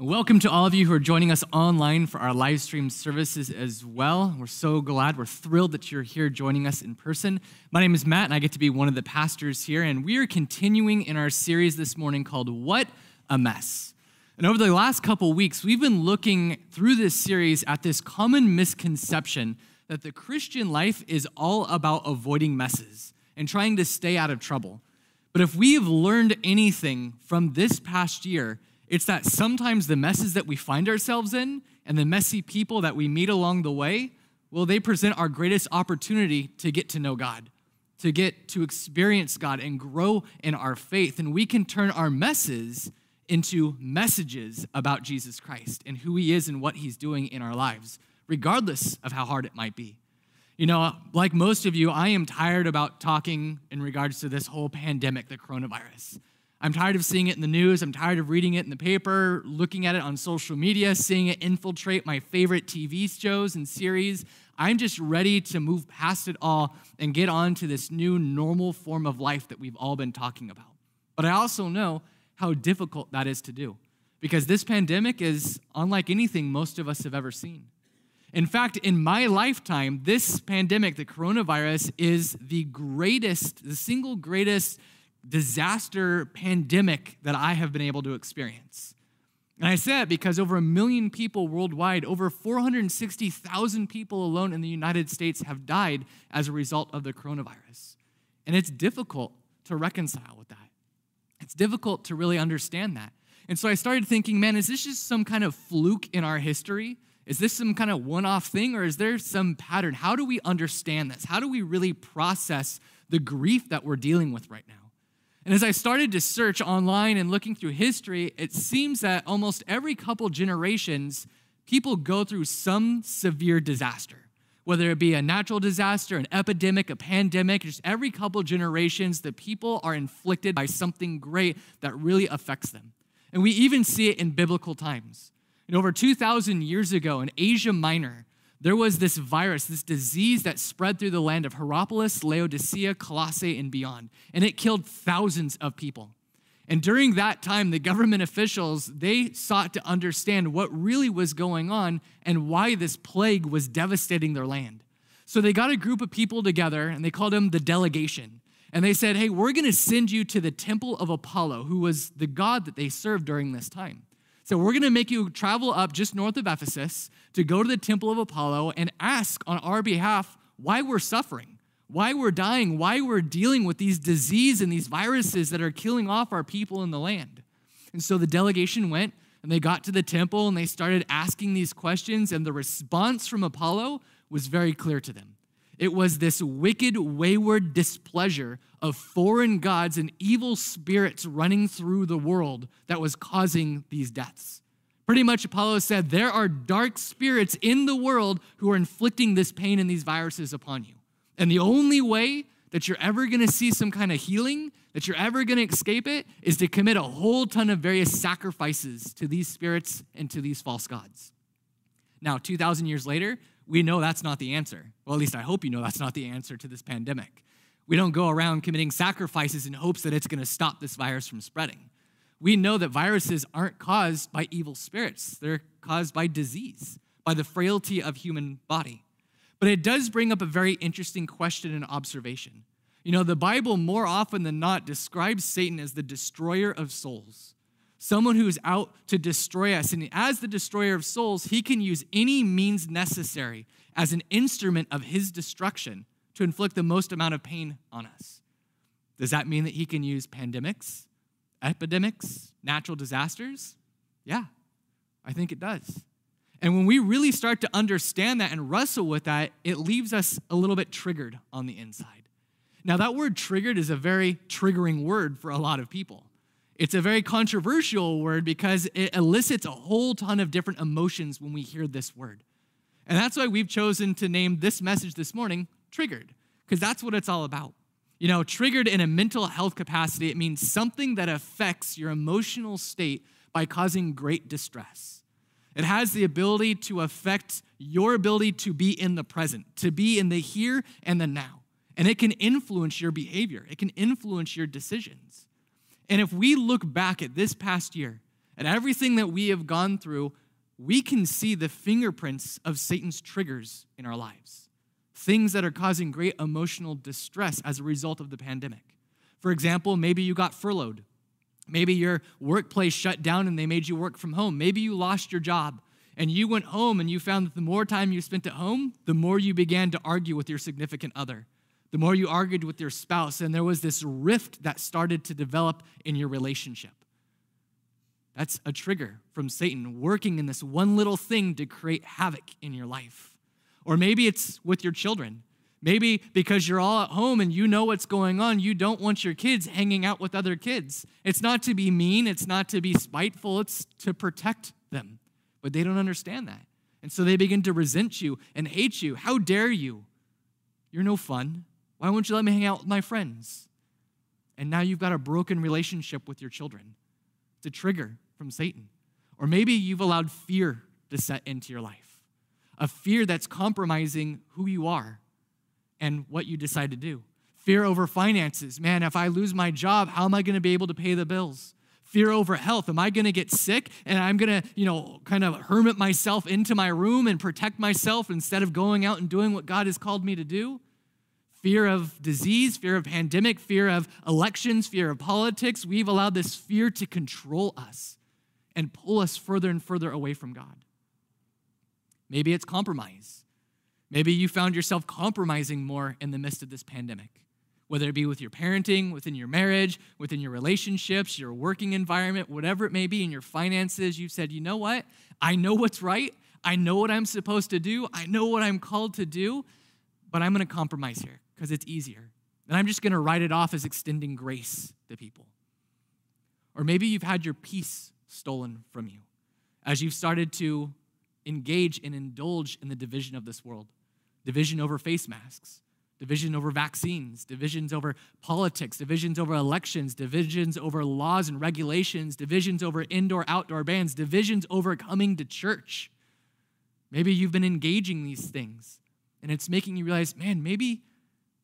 Welcome to all of you who are joining us online for our live stream services as well. We're so glad, we're thrilled that you're here joining us in person. My name is Matt, and I get to be one of the pastors here. And we are continuing in our series this morning called What a Mess. And over the last couple weeks, we've been looking through this series at this common misconception that the Christian life is all about avoiding messes and trying to stay out of trouble. But if we've learned anything from this past year, it's that sometimes the messes that we find ourselves in and the messy people that we meet along the way, well, they present our greatest opportunity to get to know God, to get to experience God and grow in our faith. And we can turn our messes into messages about Jesus Christ and who he is and what he's doing in our lives, regardless of how hard it might be. You know, like most of you, I am tired about talking in regards to this whole pandemic, the coronavirus. I'm tired of seeing it in the news. I'm tired of reading it in the paper, looking at it on social media, seeing it infiltrate my favorite TV shows and series. I'm just ready to move past it all and get on to this new normal form of life that we've all been talking about. But I also know how difficult that is to do because this pandemic is unlike anything most of us have ever seen. In fact, in my lifetime, this pandemic, the coronavirus, is the greatest, the single greatest disaster pandemic that I have been able to experience. And I say it because over a million people worldwide, over 460,000 people alone in the United States have died as a result of the coronavirus. And it's difficult to reconcile with that. It's difficult to really understand that. And so I started thinking, man, is this just some kind of fluke in our history? Is this some kind of one off thing or is there some pattern? How do we understand this? How do we really process the grief that we're dealing with right now? And as I started to search online and looking through history, it seems that almost every couple generations, people go through some severe disaster. Whether it be a natural disaster, an epidemic, a pandemic, just every couple generations, the people are inflicted by something great that really affects them. And we even see it in biblical times. And over 2,000 years ago in Asia Minor, there was this virus, this disease that spread through the land of Hierapolis, Laodicea, Colossae, and beyond. And it killed thousands of people. And during that time, the government officials, they sought to understand what really was going on and why this plague was devastating their land. So they got a group of people together and they called them the delegation. And they said, Hey, we're going to send you to the temple of Apollo, who was the god that they served during this time. So we're going to make you travel up just north of Ephesus to go to the temple of Apollo and ask on our behalf why we're suffering, why we're dying, why we're dealing with these diseases and these viruses that are killing off our people in the land. And so the delegation went and they got to the temple and they started asking these questions, and the response from Apollo was very clear to them. It was this wicked, wayward displeasure of foreign gods and evil spirits running through the world that was causing these deaths. Pretty much, Apollo said, There are dark spirits in the world who are inflicting this pain and these viruses upon you. And the only way that you're ever gonna see some kind of healing, that you're ever gonna escape it, is to commit a whole ton of various sacrifices to these spirits and to these false gods. Now, 2,000 years later, we know that's not the answer. Well, at least I hope you know that's not the answer to this pandemic. We don't go around committing sacrifices in hopes that it's going to stop this virus from spreading. We know that viruses aren't caused by evil spirits, they're caused by disease, by the frailty of human body. But it does bring up a very interesting question and observation. You know, the Bible more often than not describes Satan as the destroyer of souls someone who is out to destroy us. And as the destroyer of souls, he can use any means necessary as an instrument of his destruction to inflict the most amount of pain on us. Does that mean that he can use pandemics, epidemics, natural disasters? Yeah, I think it does. And when we really start to understand that and wrestle with that, it leaves us a little bit triggered on the inside. Now, that word triggered is a very triggering word for a lot of people. It's a very controversial word because it elicits a whole ton of different emotions when we hear this word. And that's why we've chosen to name this message this morning Triggered, because that's what it's all about. You know, triggered in a mental health capacity, it means something that affects your emotional state by causing great distress. It has the ability to affect your ability to be in the present, to be in the here and the now. And it can influence your behavior, it can influence your decisions. And if we look back at this past year at everything that we have gone through, we can see the fingerprints of Satan's triggers in our lives. Things that are causing great emotional distress as a result of the pandemic. For example, maybe you got furloughed. Maybe your workplace shut down and they made you work from home. Maybe you lost your job and you went home and you found that the more time you spent at home, the more you began to argue with your significant other. The more you argued with your spouse, and there was this rift that started to develop in your relationship. That's a trigger from Satan working in this one little thing to create havoc in your life. Or maybe it's with your children. Maybe because you're all at home and you know what's going on, you don't want your kids hanging out with other kids. It's not to be mean, it's not to be spiteful, it's to protect them. But they don't understand that. And so they begin to resent you and hate you. How dare you? You're no fun. Why won't you let me hang out with my friends? And now you've got a broken relationship with your children. It's a trigger from Satan. Or maybe you've allowed fear to set into your life, a fear that's compromising who you are and what you decide to do. Fear over finances. Man, if I lose my job, how am I going to be able to pay the bills? Fear over health. Am I going to get sick and I'm going to, you know, kind of hermit myself into my room and protect myself instead of going out and doing what God has called me to do? Fear of disease, fear of pandemic, fear of elections, fear of politics. We've allowed this fear to control us and pull us further and further away from God. Maybe it's compromise. Maybe you found yourself compromising more in the midst of this pandemic, whether it be with your parenting, within your marriage, within your relationships, your working environment, whatever it may be, in your finances. You've said, you know what? I know what's right. I know what I'm supposed to do. I know what I'm called to do, but I'm going to compromise here because it's easier. And I'm just going to write it off as extending grace to people. Or maybe you've had your peace stolen from you as you've started to engage and indulge in the division of this world division over face masks, division over vaccines, divisions over politics, divisions over elections, divisions over laws and regulations, divisions over indoor outdoor bans, divisions over coming to church. Maybe you've been engaging these things and it's making you realize, man, maybe,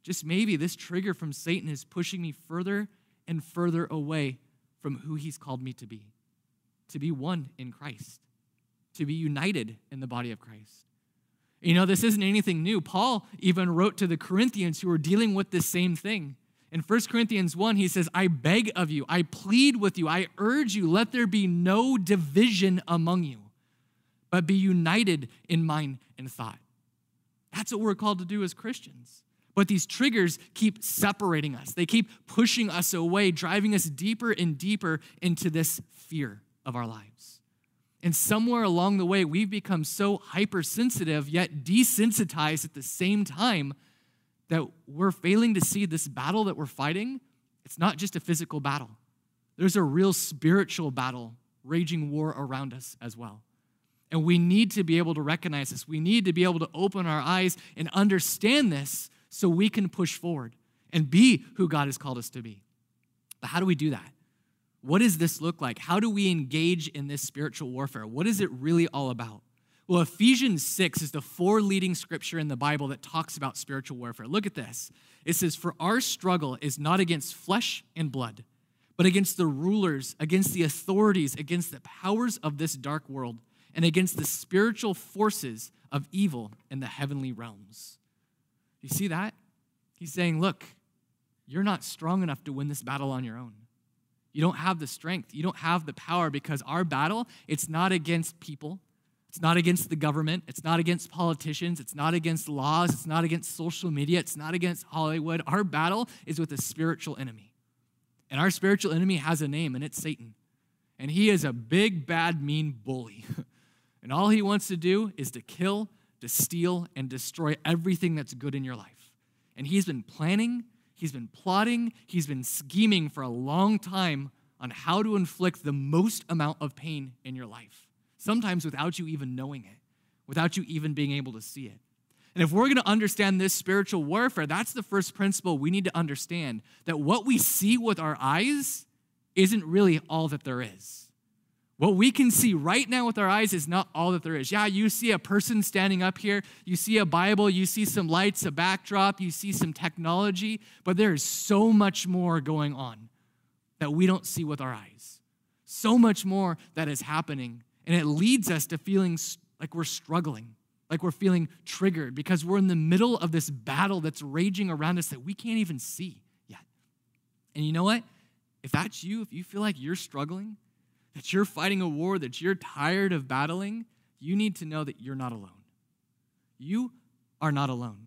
just maybe, this trigger from Satan is pushing me further and further away from who he's called me to be to be one in Christ, to be united in the body of Christ. You know, this isn't anything new. Paul even wrote to the Corinthians who were dealing with this same thing. In 1 Corinthians 1, he says, I beg of you, I plead with you, I urge you, let there be no division among you, but be united in mind and thought. That's what we're called to do as Christians. But these triggers keep separating us, they keep pushing us away, driving us deeper and deeper into this fear of our lives. And somewhere along the way, we've become so hypersensitive, yet desensitized at the same time, that we're failing to see this battle that we're fighting. It's not just a physical battle, there's a real spiritual battle raging war around us as well. And we need to be able to recognize this. We need to be able to open our eyes and understand this so we can push forward and be who God has called us to be. But how do we do that? What does this look like? How do we engage in this spiritual warfare? What is it really all about? Well, Ephesians 6 is the four leading scripture in the Bible that talks about spiritual warfare. Look at this. It says, For our struggle is not against flesh and blood, but against the rulers, against the authorities, against the powers of this dark world, and against the spiritual forces of evil in the heavenly realms. You see that? He's saying, Look, you're not strong enough to win this battle on your own. You don't have the strength. You don't have the power because our battle, it's not against people. It's not against the government. It's not against politicians. It's not against laws. It's not against social media. It's not against Hollywood. Our battle is with a spiritual enemy. And our spiritual enemy has a name, and it's Satan. And he is a big, bad, mean bully. and all he wants to do is to kill, to steal, and destroy everything that's good in your life. And he's been planning He's been plotting, he's been scheming for a long time on how to inflict the most amount of pain in your life, sometimes without you even knowing it, without you even being able to see it. And if we're going to understand this spiritual warfare, that's the first principle we need to understand that what we see with our eyes isn't really all that there is. What we can see right now with our eyes is not all that there is. Yeah, you see a person standing up here, you see a Bible, you see some lights, a backdrop, you see some technology, but there is so much more going on that we don't see with our eyes. so much more that is happening. And it leads us to feeling like we're struggling, like we're feeling triggered because we're in the middle of this battle that's raging around us that we can't even see yet. And you know what? If that's you, if you feel like you're struggling, that you're fighting a war, that you're tired of battling, you need to know that you're not alone. You are not alone.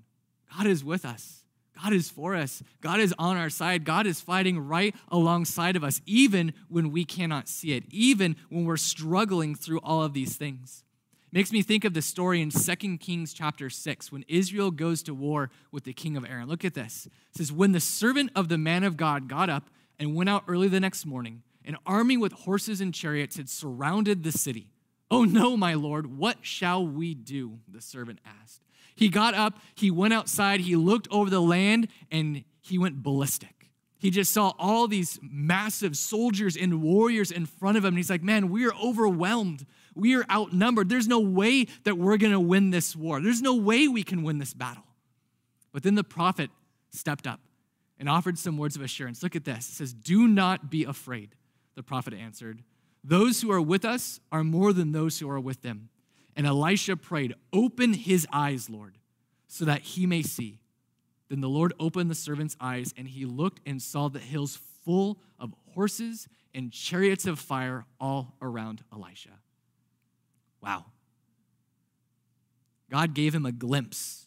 God is with us. God is for us. God is on our side. God is fighting right alongside of us, even when we cannot see it, even when we're struggling through all of these things. It makes me think of the story in 2 Kings chapter 6 when Israel goes to war with the king of Aram. Look at this. It says, When the servant of the man of God got up and went out early the next morning, an army with horses and chariots had surrounded the city. Oh no, my lord, what shall we do? The servant asked. He got up, he went outside, he looked over the land, and he went ballistic. He just saw all these massive soldiers and warriors in front of him. And he's like, man, we are overwhelmed. We are outnumbered. There's no way that we're going to win this war. There's no way we can win this battle. But then the prophet stepped up and offered some words of assurance. Look at this. It says, Do not be afraid, the prophet answered. Those who are with us are more than those who are with them. And Elisha prayed, Open his eyes, Lord, so that he may see. Then the Lord opened the servant's eyes, and he looked and saw the hills full of horses and chariots of fire all around Elisha. Wow. God gave him a glimpse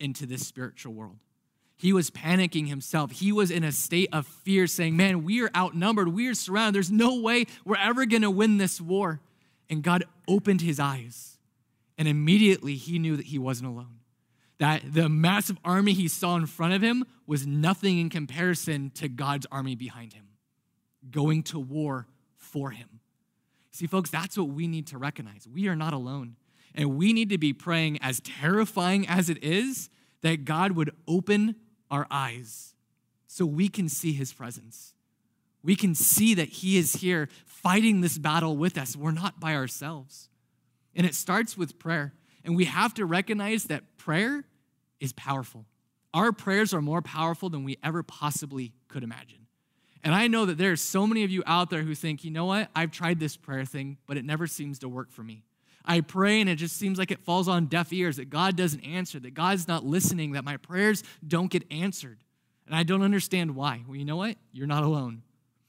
into this spiritual world. He was panicking himself. He was in a state of fear, saying, Man, we are outnumbered. We are surrounded. There's no way we're ever going to win this war. And God opened his eyes and immediately he knew that he wasn't alone. That the massive army he saw in front of him was nothing in comparison to God's army behind him, going to war for him. See, folks, that's what we need to recognize. We are not alone. And we need to be praying, as terrifying as it is, that God would open our eyes so we can see his presence. We can see that he is here fighting this battle with us. We're not by ourselves. And it starts with prayer. And we have to recognize that prayer is powerful. Our prayers are more powerful than we ever possibly could imagine. And I know that there are so many of you out there who think, you know what? I've tried this prayer thing, but it never seems to work for me. I pray and it just seems like it falls on deaf ears, that God doesn't answer, that God's not listening, that my prayers don't get answered. And I don't understand why. Well, you know what? You're not alone.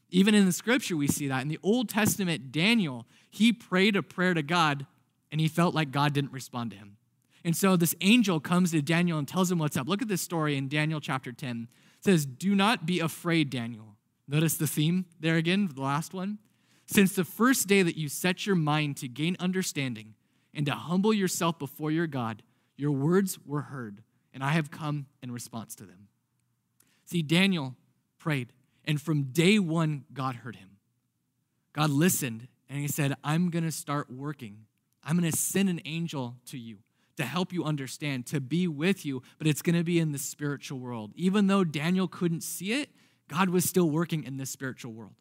Even in the scripture, we see that. In the Old Testament, Daniel, he prayed a prayer to God and he felt like God didn't respond to him. And so this angel comes to Daniel and tells him what's up. Look at this story in Daniel chapter 10. It says, Do not be afraid, Daniel. Notice the theme there again, the last one. Since the first day that you set your mind to gain understanding and to humble yourself before your God, your words were heard, and I have come in response to them. See, Daniel prayed, and from day one, God heard him. God listened, and he said, I'm going to start working I'm going to send an angel to you to help you understand, to be with you, but it's going to be in the spiritual world. Even though Daniel couldn't see it, God was still working in the spiritual world.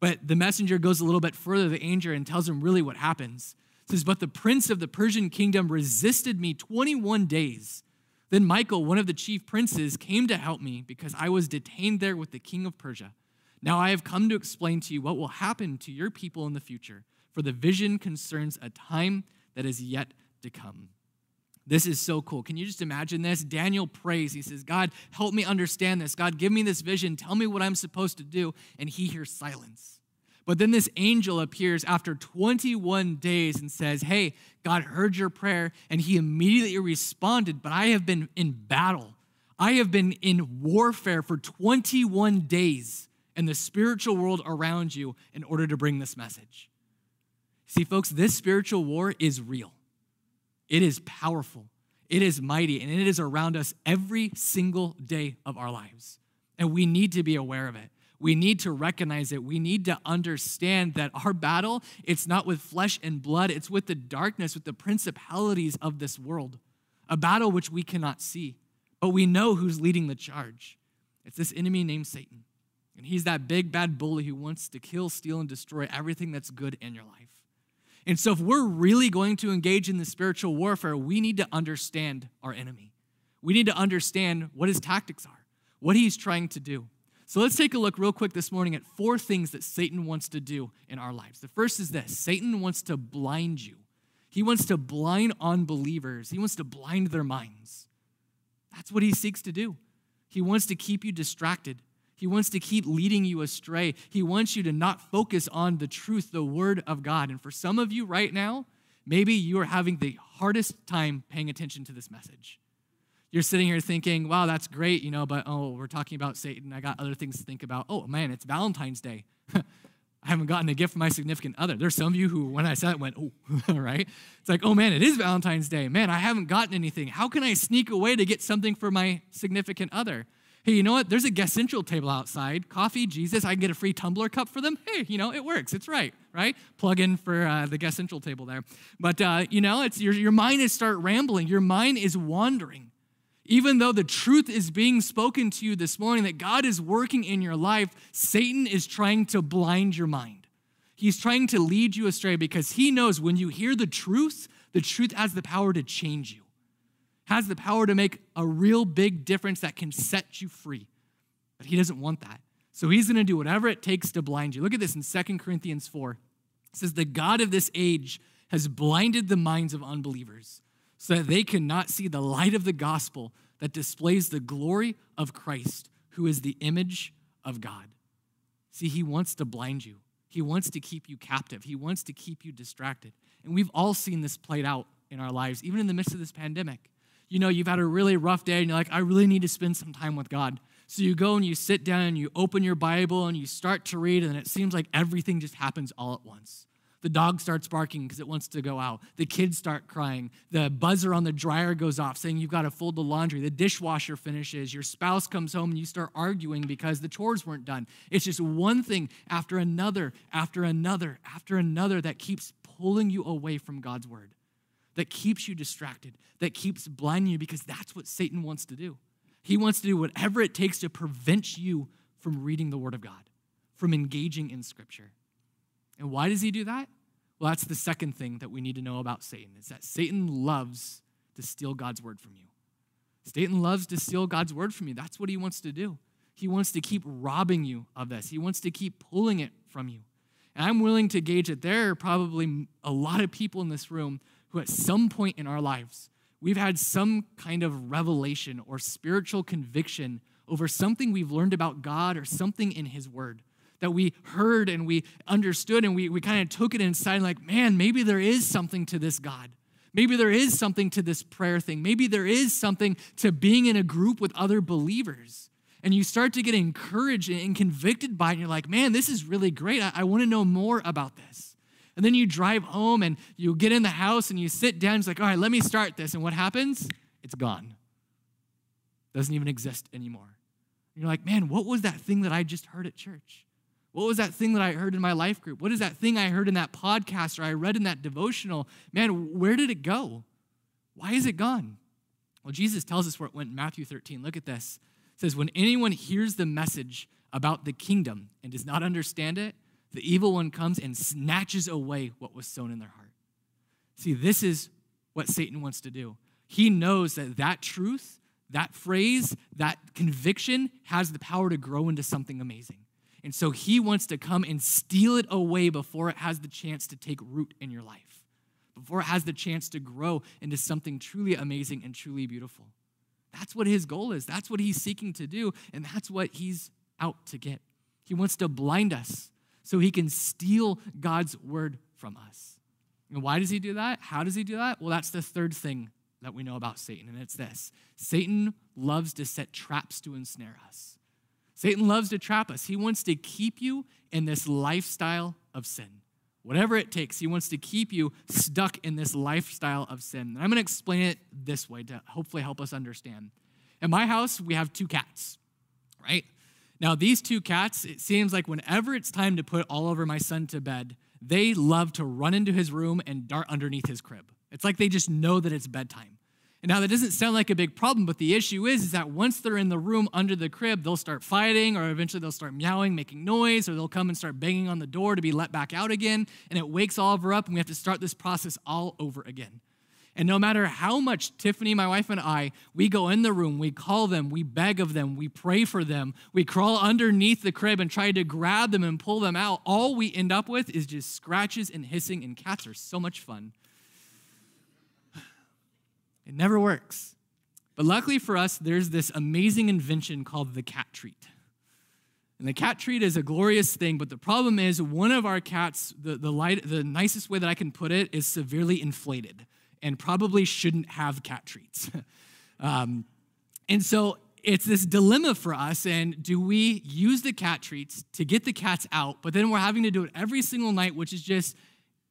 But the messenger goes a little bit further, the angel, and tells him really what happens. It says, But the prince of the Persian kingdom resisted me 21 days. Then Michael, one of the chief princes, came to help me because I was detained there with the king of Persia. Now I have come to explain to you what will happen to your people in the future for the vision concerns a time that is yet to come. This is so cool. Can you just imagine this? Daniel prays. He says, God, help me understand this. God, give me this vision. Tell me what I'm supposed to do. And he hears silence. But then this angel appears after 21 days and says, Hey, God heard your prayer. And he immediately responded, But I have been in battle. I have been in warfare for 21 days in the spiritual world around you in order to bring this message. See, folks, this spiritual war is real, it is powerful, it is mighty, and it is around us every single day of our lives. And we need to be aware of it. We need to recognize it. We need to understand that our battle, it's not with flesh and blood, it's with the darkness, with the principalities of this world. A battle which we cannot see, but we know who's leading the charge. It's this enemy named Satan. And he's that big bad bully who wants to kill, steal, and destroy everything that's good in your life. And so, if we're really going to engage in the spiritual warfare, we need to understand our enemy. We need to understand what his tactics are, what he's trying to do. So let's take a look real quick this morning at four things that Satan wants to do in our lives. The first is this Satan wants to blind you, he wants to blind unbelievers, he wants to blind their minds. That's what he seeks to do. He wants to keep you distracted. He wants to keep leading you astray. He wants you to not focus on the truth, the word of God. And for some of you right now, maybe you are having the hardest time paying attention to this message. You're sitting here thinking, wow, that's great, you know, but oh, we're talking about Satan. I got other things to think about. Oh, man, it's Valentine's Day. I haven't gotten a gift from my significant other. There's some of you who, when I said it, went, oh, right? It's like, oh man, it is Valentine's Day. Man, I haven't gotten anything. How can I sneak away to get something for my significant other? Hey, you know what? There's a guest central table outside. Coffee, Jesus, I can get a free tumbler cup for them. Hey, you know, it works. It's right, right? Plug in for uh, the guest central table there. But, uh, you know, it's your, your mind is start rambling. Your mind is wandering. Even though the truth is being spoken to you this morning, that God is working in your life, Satan is trying to blind your mind. He's trying to lead you astray because he knows when you hear the truth, the truth has the power to change you, has the power to make a real big difference that can set you free. But he doesn't want that. So he's going to do whatever it takes to blind you. Look at this in 2 Corinthians 4. It says, The God of this age has blinded the minds of unbelievers so that they cannot see the light of the gospel that displays the glory of Christ, who is the image of God. See, he wants to blind you. He wants to keep you captive. He wants to keep you distracted. And we've all seen this played out in our lives, even in the midst of this pandemic. You know, you've had a really rough day and you're like, I really need to spend some time with God. So you go and you sit down and you open your Bible and you start to read, and it seems like everything just happens all at once. The dog starts barking because it wants to go out. The kids start crying. The buzzer on the dryer goes off saying you've got to fold the laundry. The dishwasher finishes. Your spouse comes home and you start arguing because the chores weren't done. It's just one thing after another, after another, after another that keeps pulling you away from God's word, that keeps you distracted, that keeps blinding you because that's what Satan wants to do. He wants to do whatever it takes to prevent you from reading the word of God, from engaging in scripture. And why does he do that? Well, that's the second thing that we need to know about Satan is that Satan loves to steal God's word from you. Satan loves to steal God's word from you. That's what he wants to do. He wants to keep robbing you of this. He wants to keep pulling it from you. And I'm willing to gauge that there are probably a lot of people in this room who, at some point in our lives, we've had some kind of revelation or spiritual conviction over something we've learned about God or something in His Word that we heard and we understood and we, we kind of took it inside like, man, maybe there is something to this God. Maybe there is something to this prayer thing. Maybe there is something to being in a group with other believers. And you start to get encouraged and convicted by it. And you're like, man, this is really great. I, I want to know more about this. And then you drive home and you get in the house and you sit down. It's like, all right, let me start this. And what happens? It's gone. Doesn't even exist anymore. And you're like, man, what was that thing that I just heard at church? What was that thing that I heard in my life group? What is that thing I heard in that podcast or I read in that devotional? Man, where did it go? Why is it gone? Well, Jesus tells us where it went in Matthew 13. Look at this. It says, When anyone hears the message about the kingdom and does not understand it, the evil one comes and snatches away what was sown in their heart. See, this is what Satan wants to do. He knows that that truth, that phrase, that conviction has the power to grow into something amazing. And so he wants to come and steal it away before it has the chance to take root in your life, before it has the chance to grow into something truly amazing and truly beautiful. That's what his goal is. That's what he's seeking to do. And that's what he's out to get. He wants to blind us so he can steal God's word from us. And why does he do that? How does he do that? Well, that's the third thing that we know about Satan, and it's this Satan loves to set traps to ensnare us. Satan loves to trap us. He wants to keep you in this lifestyle of sin. Whatever it takes, he wants to keep you stuck in this lifestyle of sin. And I'm going to explain it this way to hopefully help us understand. In my house, we have two cats, right? Now, these two cats, it seems like whenever it's time to put Oliver, my son, to bed, they love to run into his room and dart underneath his crib. It's like they just know that it's bedtime. And now that doesn't sound like a big problem, but the issue is, is that once they're in the room under the crib, they'll start fighting, or eventually they'll start meowing, making noise, or they'll come and start banging on the door to be let back out again. And it wakes Oliver up, and we have to start this process all over again. And no matter how much Tiffany, my wife, and I, we go in the room, we call them, we beg of them, we pray for them, we crawl underneath the crib and try to grab them and pull them out, all we end up with is just scratches and hissing, and cats are so much fun. It never works. But luckily for us, there's this amazing invention called the cat treat. And the cat treat is a glorious thing, but the problem is one of our cats, the, the, light, the nicest way that I can put it, is severely inflated and probably shouldn't have cat treats. um, and so it's this dilemma for us. And do we use the cat treats to get the cats out, but then we're having to do it every single night, which is just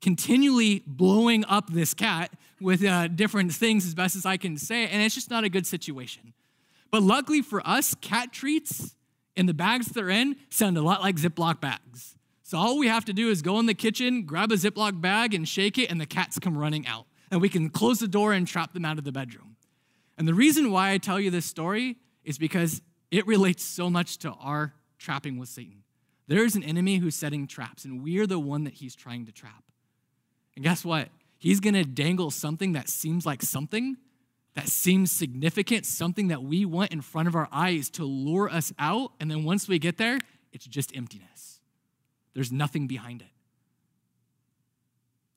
continually blowing up this cat with uh, different things as best as I can say. And it's just not a good situation. But luckily for us, cat treats and the bags they're in sound a lot like Ziploc bags. So all we have to do is go in the kitchen, grab a Ziploc bag, and shake it, and the cats come running out. And we can close the door and trap them out of the bedroom. And the reason why I tell you this story is because it relates so much to our trapping with Satan. There is an enemy who's setting traps, and we're the one that he's trying to trap. And guess what? He's gonna dangle something that seems like something that seems significant, something that we want in front of our eyes to lure us out. And then once we get there, it's just emptiness. There's nothing behind it.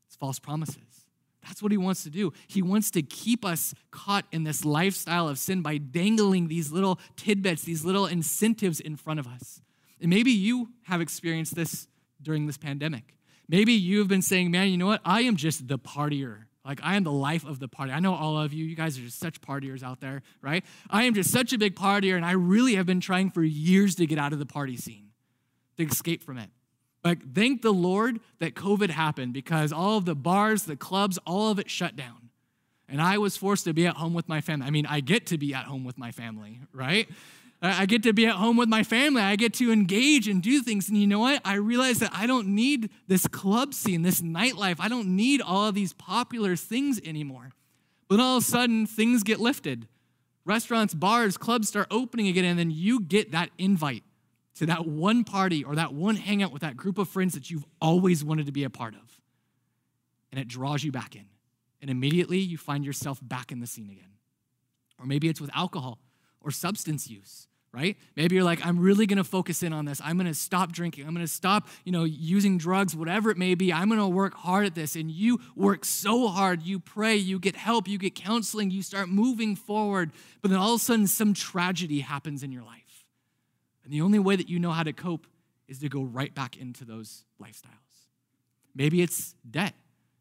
It's false promises. That's what he wants to do. He wants to keep us caught in this lifestyle of sin by dangling these little tidbits, these little incentives in front of us. And maybe you have experienced this during this pandemic. Maybe you've been saying, man, you know what? I am just the partier. Like, I am the life of the party. I know all of you, you guys are just such partiers out there, right? I am just such a big partier, and I really have been trying for years to get out of the party scene, to escape from it. But thank the Lord that COVID happened because all of the bars, the clubs, all of it shut down. And I was forced to be at home with my family. I mean, I get to be at home with my family, right? I get to be at home with my family. I get to engage and do things. And you know what? I realize that I don't need this club scene, this nightlife. I don't need all of these popular things anymore. But all of a sudden, things get lifted. Restaurants, bars, clubs start opening again, and then you get that invite to that one party or that one hangout with that group of friends that you've always wanted to be a part of. And it draws you back in. And immediately you find yourself back in the scene again. Or maybe it's with alcohol or substance use right? Maybe you're like, I'm really gonna focus in on this. I'm gonna stop drinking. I'm gonna stop, you know, using drugs, whatever it may be. I'm gonna work hard at this. And you work so hard. You pray, you get help, you get counseling, you start moving forward. But then all of a sudden, some tragedy happens in your life. And the only way that you know how to cope is to go right back into those lifestyles. Maybe it's debt.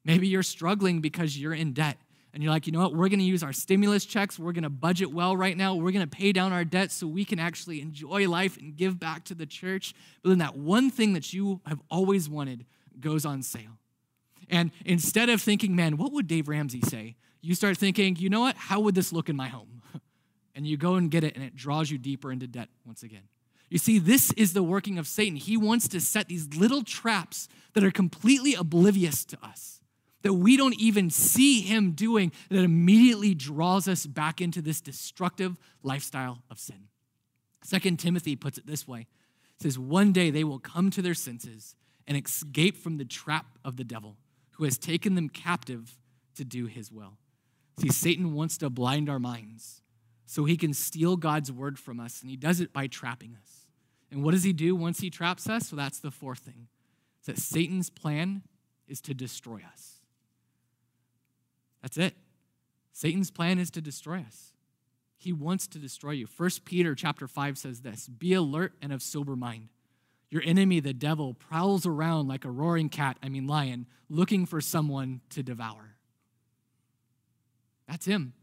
Maybe you're struggling because you're in debt and you're like, you know what, we're gonna use our stimulus checks, we're gonna budget well right now, we're gonna pay down our debt so we can actually enjoy life and give back to the church. But then that one thing that you have always wanted goes on sale. And instead of thinking, man, what would Dave Ramsey say? You start thinking, you know what, how would this look in my home? And you go and get it, and it draws you deeper into debt once again. You see, this is the working of Satan. He wants to set these little traps that are completely oblivious to us that we don't even see him doing that immediately draws us back into this destructive lifestyle of sin. Second Timothy puts it this way. It says, One day they will come to their senses and escape from the trap of the devil, who has taken them captive to do his will. See, Satan wants to blind our minds so he can steal God's word from us, and he does it by trapping us. And what does he do once he traps us? So that's the fourth thing. It's that Satan's plan is to destroy us. That's it. Satan's plan is to destroy us. He wants to destroy you. 1 Peter chapter 5 says this Be alert and of sober mind. Your enemy, the devil, prowls around like a roaring cat, I mean lion, looking for someone to devour. That's him.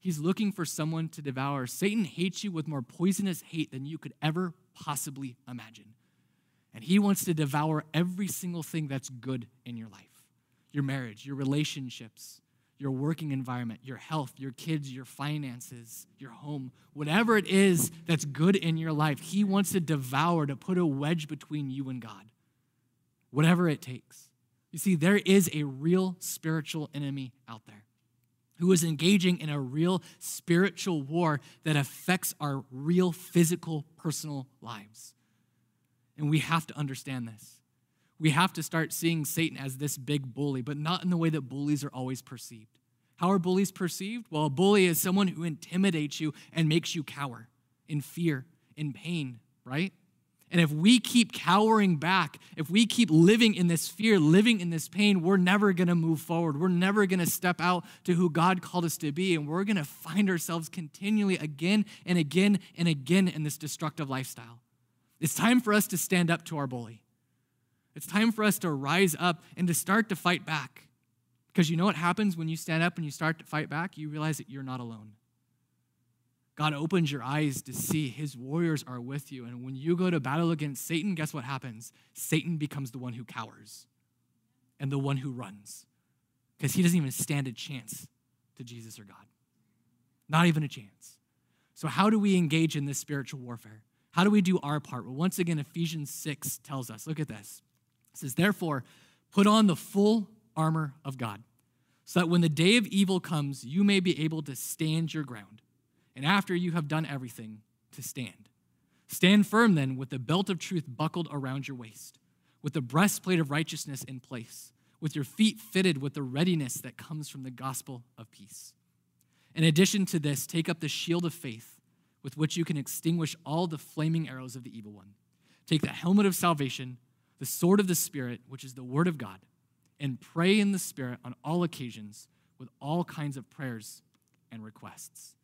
He's looking for someone to devour. Satan hates you with more poisonous hate than you could ever possibly imagine. And he wants to devour every single thing that's good in your life your marriage, your relationships, your working environment, your health, your kids, your finances, your home, whatever it is that's good in your life, He wants to devour, to put a wedge between you and God, whatever it takes. You see, there is a real spiritual enemy out there who is engaging in a real spiritual war that affects our real physical, personal lives. And we have to understand this we have to start seeing Satan as this big bully, but not in the way that bullies are always perceived. How are bullies perceived? Well, a bully is someone who intimidates you and makes you cower in fear, in pain, right? And if we keep cowering back, if we keep living in this fear, living in this pain, we're never going to move forward. We're never going to step out to who God called us to be. And we're going to find ourselves continually again and again and again in this destructive lifestyle. It's time for us to stand up to our bully. It's time for us to rise up and to start to fight back. Because you know what happens when you stand up and you start to fight back? You realize that you're not alone. God opens your eyes to see his warriors are with you. And when you go to battle against Satan, guess what happens? Satan becomes the one who cowers and the one who runs because he doesn't even stand a chance to Jesus or God. Not even a chance. So, how do we engage in this spiritual warfare? How do we do our part? Well, once again, Ephesians 6 tells us look at this. It says, Therefore, put on the full armor of God, so that when the day of evil comes, you may be able to stand your ground and after you have done everything, to stand. Stand firm then with the belt of truth buckled around your waist, with the breastplate of righteousness in place, with your feet fitted with the readiness that comes from the gospel of peace. In addition to this, take up the shield of faith with which you can extinguish all the flaming arrows of the evil one. Take the helmet of salvation, the sword of the Spirit, which is the word of God, and pray in the Spirit on all occasions with all kinds of prayers and requests.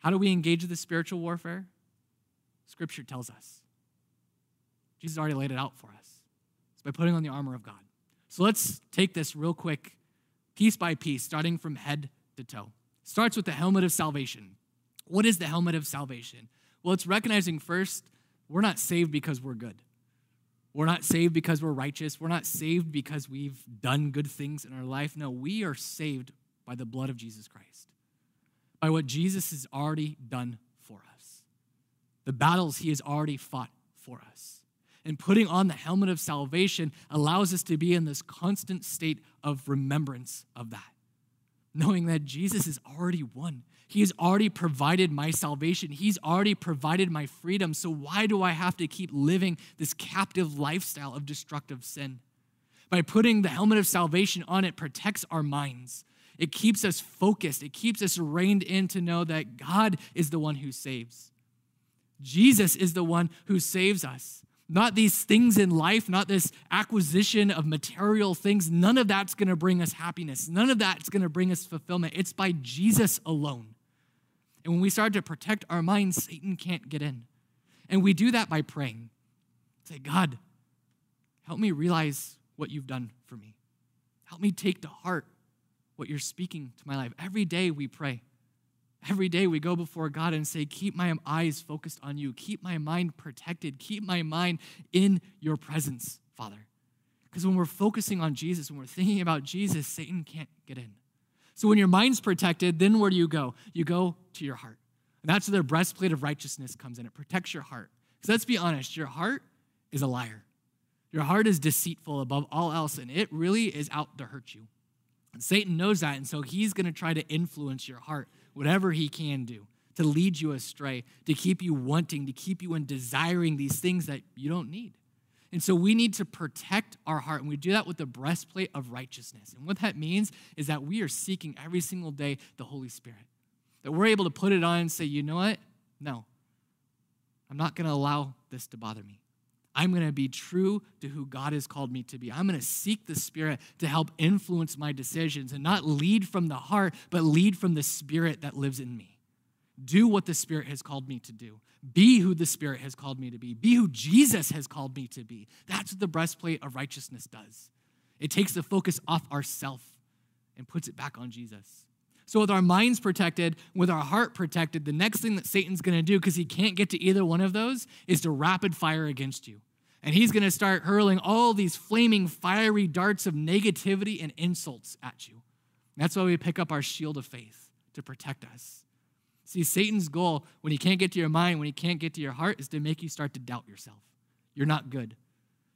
How do we engage the spiritual warfare? Scripture tells us. Jesus already laid it out for us. It's by putting on the armor of God. So let's take this real quick, piece by piece, starting from head to toe. Starts with the helmet of salvation. What is the helmet of salvation? Well, it's recognizing first, we're not saved because we're good. We're not saved because we're righteous. We're not saved because we've done good things in our life. No, we are saved by the blood of Jesus Christ by what Jesus has already done for us, the battles he has already fought for us. And putting on the helmet of salvation allows us to be in this constant state of remembrance of that, knowing that Jesus has already won. He has already provided my salvation. He's already provided my freedom. So, why do I have to keep living this captive lifestyle of destructive sin? By putting the helmet of salvation on, it protects our minds. It keeps us focused. It keeps us reined in to know that God is the one who saves. Jesus is the one who saves us. Not these things in life, not this acquisition of material things. None of that's going to bring us happiness. None of that's going to bring us fulfillment. It's by Jesus alone. And when we start to protect our minds, Satan can't get in. And we do that by praying. Say, God, help me realize what you've done for me. Help me take to heart what you're speaking to my life. Every day we pray. Every day we go before God and say, Keep my eyes focused on you. Keep my mind protected. Keep my mind in your presence, Father. Because when we're focusing on Jesus, when we're thinking about Jesus, Satan can't get in. So when your mind's protected, then where do you go? You go to your heart. And that's where the breastplate of righteousness comes in. It protects your heart. Because let's be honest, your heart is a liar. Your heart is deceitful above all else, and it really is out to hurt you. And Satan knows that, and so he's going to try to influence your heart, whatever he can do, to lead you astray, to keep you wanting, to keep you in desiring these things that you don't need. And so we need to protect our heart, and we do that with the breastplate of righteousness. And what that means is that we are seeking every single day the Holy Spirit. That we're able to put it on and say, you know what? No, I'm not going to allow this to bother me. I'm going to be true to who God has called me to be. I'm going to seek the Spirit to help influence my decisions and not lead from the heart, but lead from the Spirit that lives in me. Do what the Spirit has called me to do. Be who the Spirit has called me to be. Be who Jesus has called me to be. That's what the breastplate of righteousness does. It takes the focus off ourself and puts it back on Jesus. So, with our minds protected, with our heart protected, the next thing that Satan's gonna do, because he can't get to either one of those, is to rapid fire against you. And he's gonna start hurling all these flaming, fiery darts of negativity and insults at you. That's why we pick up our shield of faith to protect us. See, Satan's goal, when he can't get to your mind, when he can't get to your heart, is to make you start to doubt yourself. You're not good.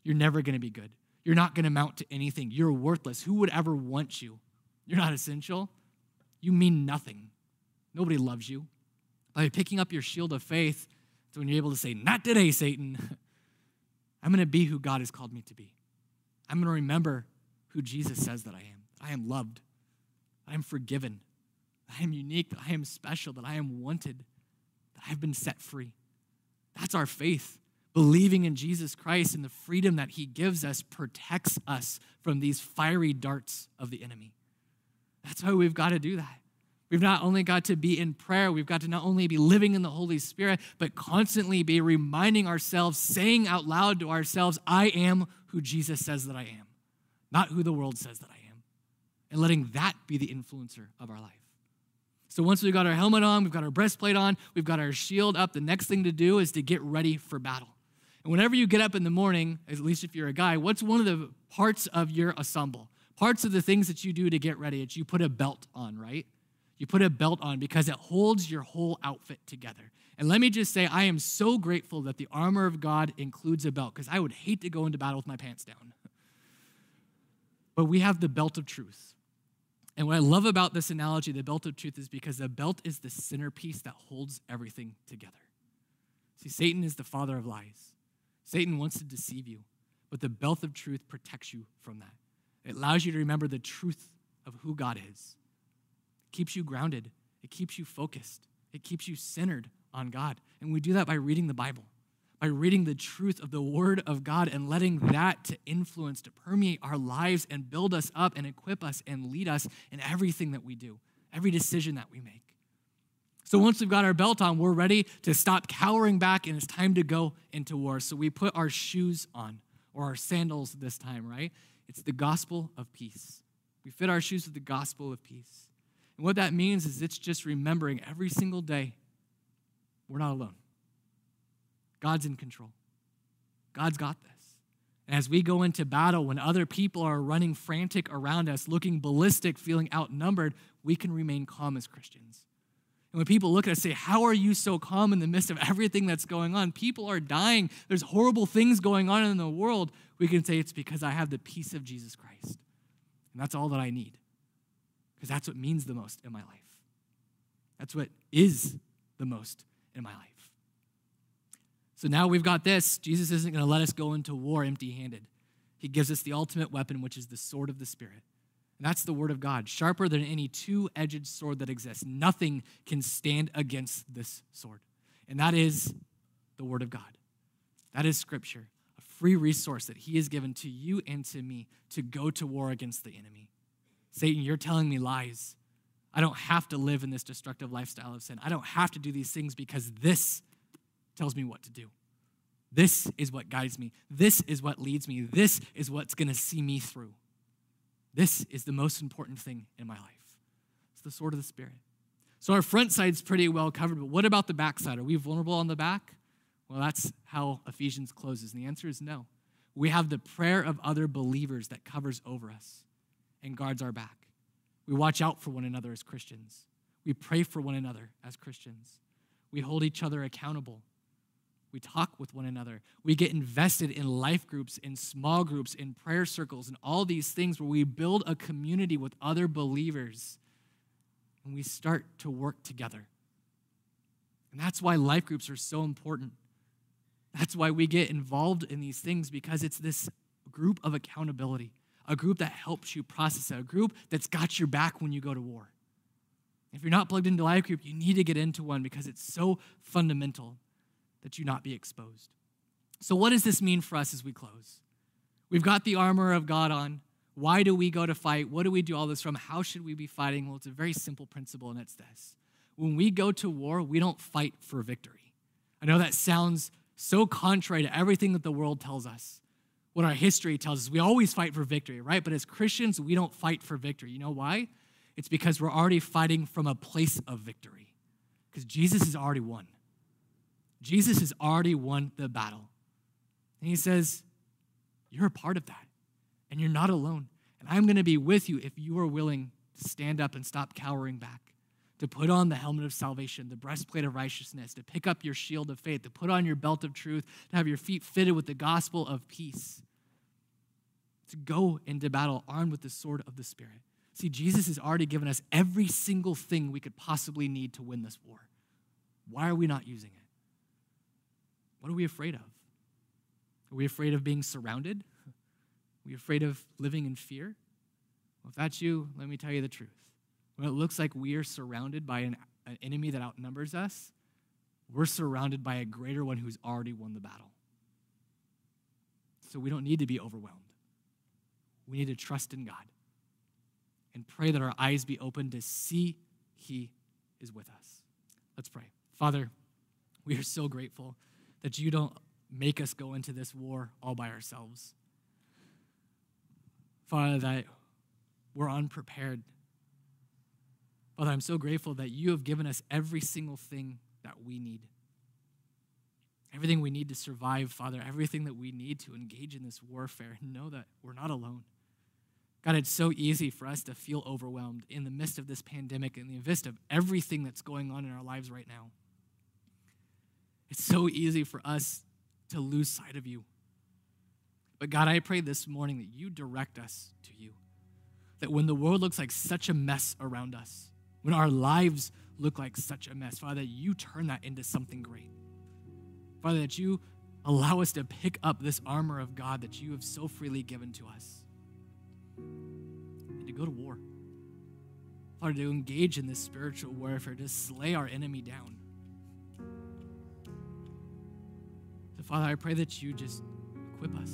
You're never gonna be good. You're not gonna amount to anything. You're worthless. Who would ever want you? You're not essential. You mean nothing. Nobody loves you. By picking up your shield of faith, it's when you're able to say, Not today, Satan. I'm going to be who God has called me to be. I'm going to remember who Jesus says that I am. I am loved. I'm forgiven, I am unique, that I am special, that I am wanted, that I've been set free. That's our faith. Believing in Jesus Christ and the freedom that he gives us protects us from these fiery darts of the enemy. That's why we've got to do that. We've not only got to be in prayer, we've got to not only be living in the Holy Spirit, but constantly be reminding ourselves, saying out loud to ourselves, I am who Jesus says that I am, not who the world says that I am, and letting that be the influencer of our life. So once we've got our helmet on, we've got our breastplate on, we've got our shield up, the next thing to do is to get ready for battle. And whenever you get up in the morning, at least if you're a guy, what's one of the parts of your ensemble? Parts of the things that you do to get ready, it's you put a belt on, right? You put a belt on because it holds your whole outfit together. And let me just say, I am so grateful that the armor of God includes a belt because I would hate to go into battle with my pants down. But we have the belt of truth. And what I love about this analogy, the belt of truth, is because the belt is the centerpiece that holds everything together. See, Satan is the father of lies. Satan wants to deceive you, but the belt of truth protects you from that. It allows you to remember the truth of who God is. It keeps you grounded, it keeps you focused, it keeps you centered on God. And we do that by reading the Bible, by reading the truth of the Word of God and letting that to influence, to permeate our lives and build us up and equip us and lead us in everything that we do, every decision that we make. So once we've got our belt on, we're ready to stop cowering back and it's time to go into war. So we put our shoes on, or our sandals this time, right? It's the gospel of peace. We fit our shoes with the gospel of peace. And what that means is it's just remembering every single day we're not alone. God's in control. God's got this. And as we go into battle, when other people are running frantic around us, looking ballistic, feeling outnumbered, we can remain calm as Christians. And when people look at us and say, How are you so calm in the midst of everything that's going on? People are dying. There's horrible things going on in the world. We can say, It's because I have the peace of Jesus Christ. And that's all that I need. Because that's what means the most in my life. That's what is the most in my life. So now we've got this. Jesus isn't going to let us go into war empty handed. He gives us the ultimate weapon, which is the sword of the Spirit. That's the word of God, sharper than any two edged sword that exists. Nothing can stand against this sword. And that is the word of God. That is scripture, a free resource that he has given to you and to me to go to war against the enemy. Satan, you're telling me lies. I don't have to live in this destructive lifestyle of sin. I don't have to do these things because this tells me what to do. This is what guides me. This is what leads me. This is what's going to see me through. This is the most important thing in my life. It's the sword of the Spirit. So our front side's pretty well covered, but what about the back side? Are we vulnerable on the back? Well, that's how Ephesians closes. And the answer is no. We have the prayer of other believers that covers over us and guards our back. We watch out for one another as Christians. We pray for one another as Christians. We hold each other accountable we talk with one another. We get invested in life groups, in small groups, in prayer circles, and all these things where we build a community with other believers and we start to work together. And that's why life groups are so important. That's why we get involved in these things because it's this group of accountability, a group that helps you process it, a group that's got your back when you go to war. If you're not plugged into life group, you need to get into one because it's so fundamental that you not be exposed. So, what does this mean for us as we close? We've got the armor of God on. Why do we go to fight? What do we do all this from? How should we be fighting? Well, it's a very simple principle, and it's this when we go to war, we don't fight for victory. I know that sounds so contrary to everything that the world tells us. What our history tells us, we always fight for victory, right? But as Christians, we don't fight for victory. You know why? It's because we're already fighting from a place of victory, because Jesus has already won. Jesus has already won the battle. And he says, You're a part of that, and you're not alone. And I'm going to be with you if you are willing to stand up and stop cowering back, to put on the helmet of salvation, the breastplate of righteousness, to pick up your shield of faith, to put on your belt of truth, to have your feet fitted with the gospel of peace, to go into battle armed with the sword of the Spirit. See, Jesus has already given us every single thing we could possibly need to win this war. Why are we not using it? What are we afraid of? Are we afraid of being surrounded? Are we afraid of living in fear? Well, if that's you, let me tell you the truth. when it looks like we are surrounded by an, an enemy that outnumbers us, we're surrounded by a greater one who's already won the battle. So we don't need to be overwhelmed. We need to trust in God and pray that our eyes be open to see He is with us. Let's pray. Father, we are so grateful that you don't make us go into this war all by ourselves. Father, that we're unprepared. Father, I'm so grateful that you have given us every single thing that we need. Everything we need to survive, Father, everything that we need to engage in this warfare. Know that we're not alone. God, it's so easy for us to feel overwhelmed in the midst of this pandemic, in the midst of everything that's going on in our lives right now. It's so easy for us to lose sight of you. But God, I pray this morning that you direct us to you. That when the world looks like such a mess around us, when our lives look like such a mess, Father, you turn that into something great. Father, that you allow us to pick up this armor of God that you have so freely given to us and to go to war. Father, to engage in this spiritual warfare, to slay our enemy down. Father, I pray that you just equip us.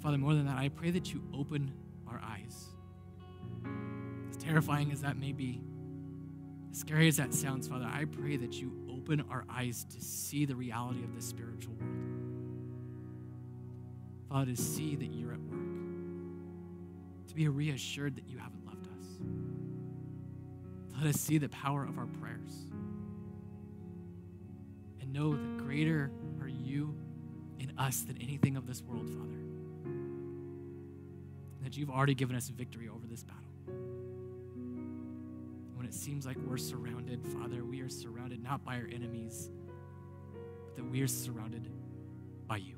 Father, more than that, I pray that you open our eyes. As terrifying as that may be, as scary as that sounds, Father, I pray that you open our eyes to see the reality of this spiritual world. Father, to see that you're at work, to be reassured that you haven't left us. Let us see the power of our prayers know that greater are you in us than anything of this world, Father. That you've already given us victory over this battle. When it seems like we're surrounded, Father, we are surrounded not by our enemies, but that we are surrounded by you.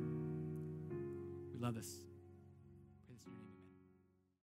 We love this.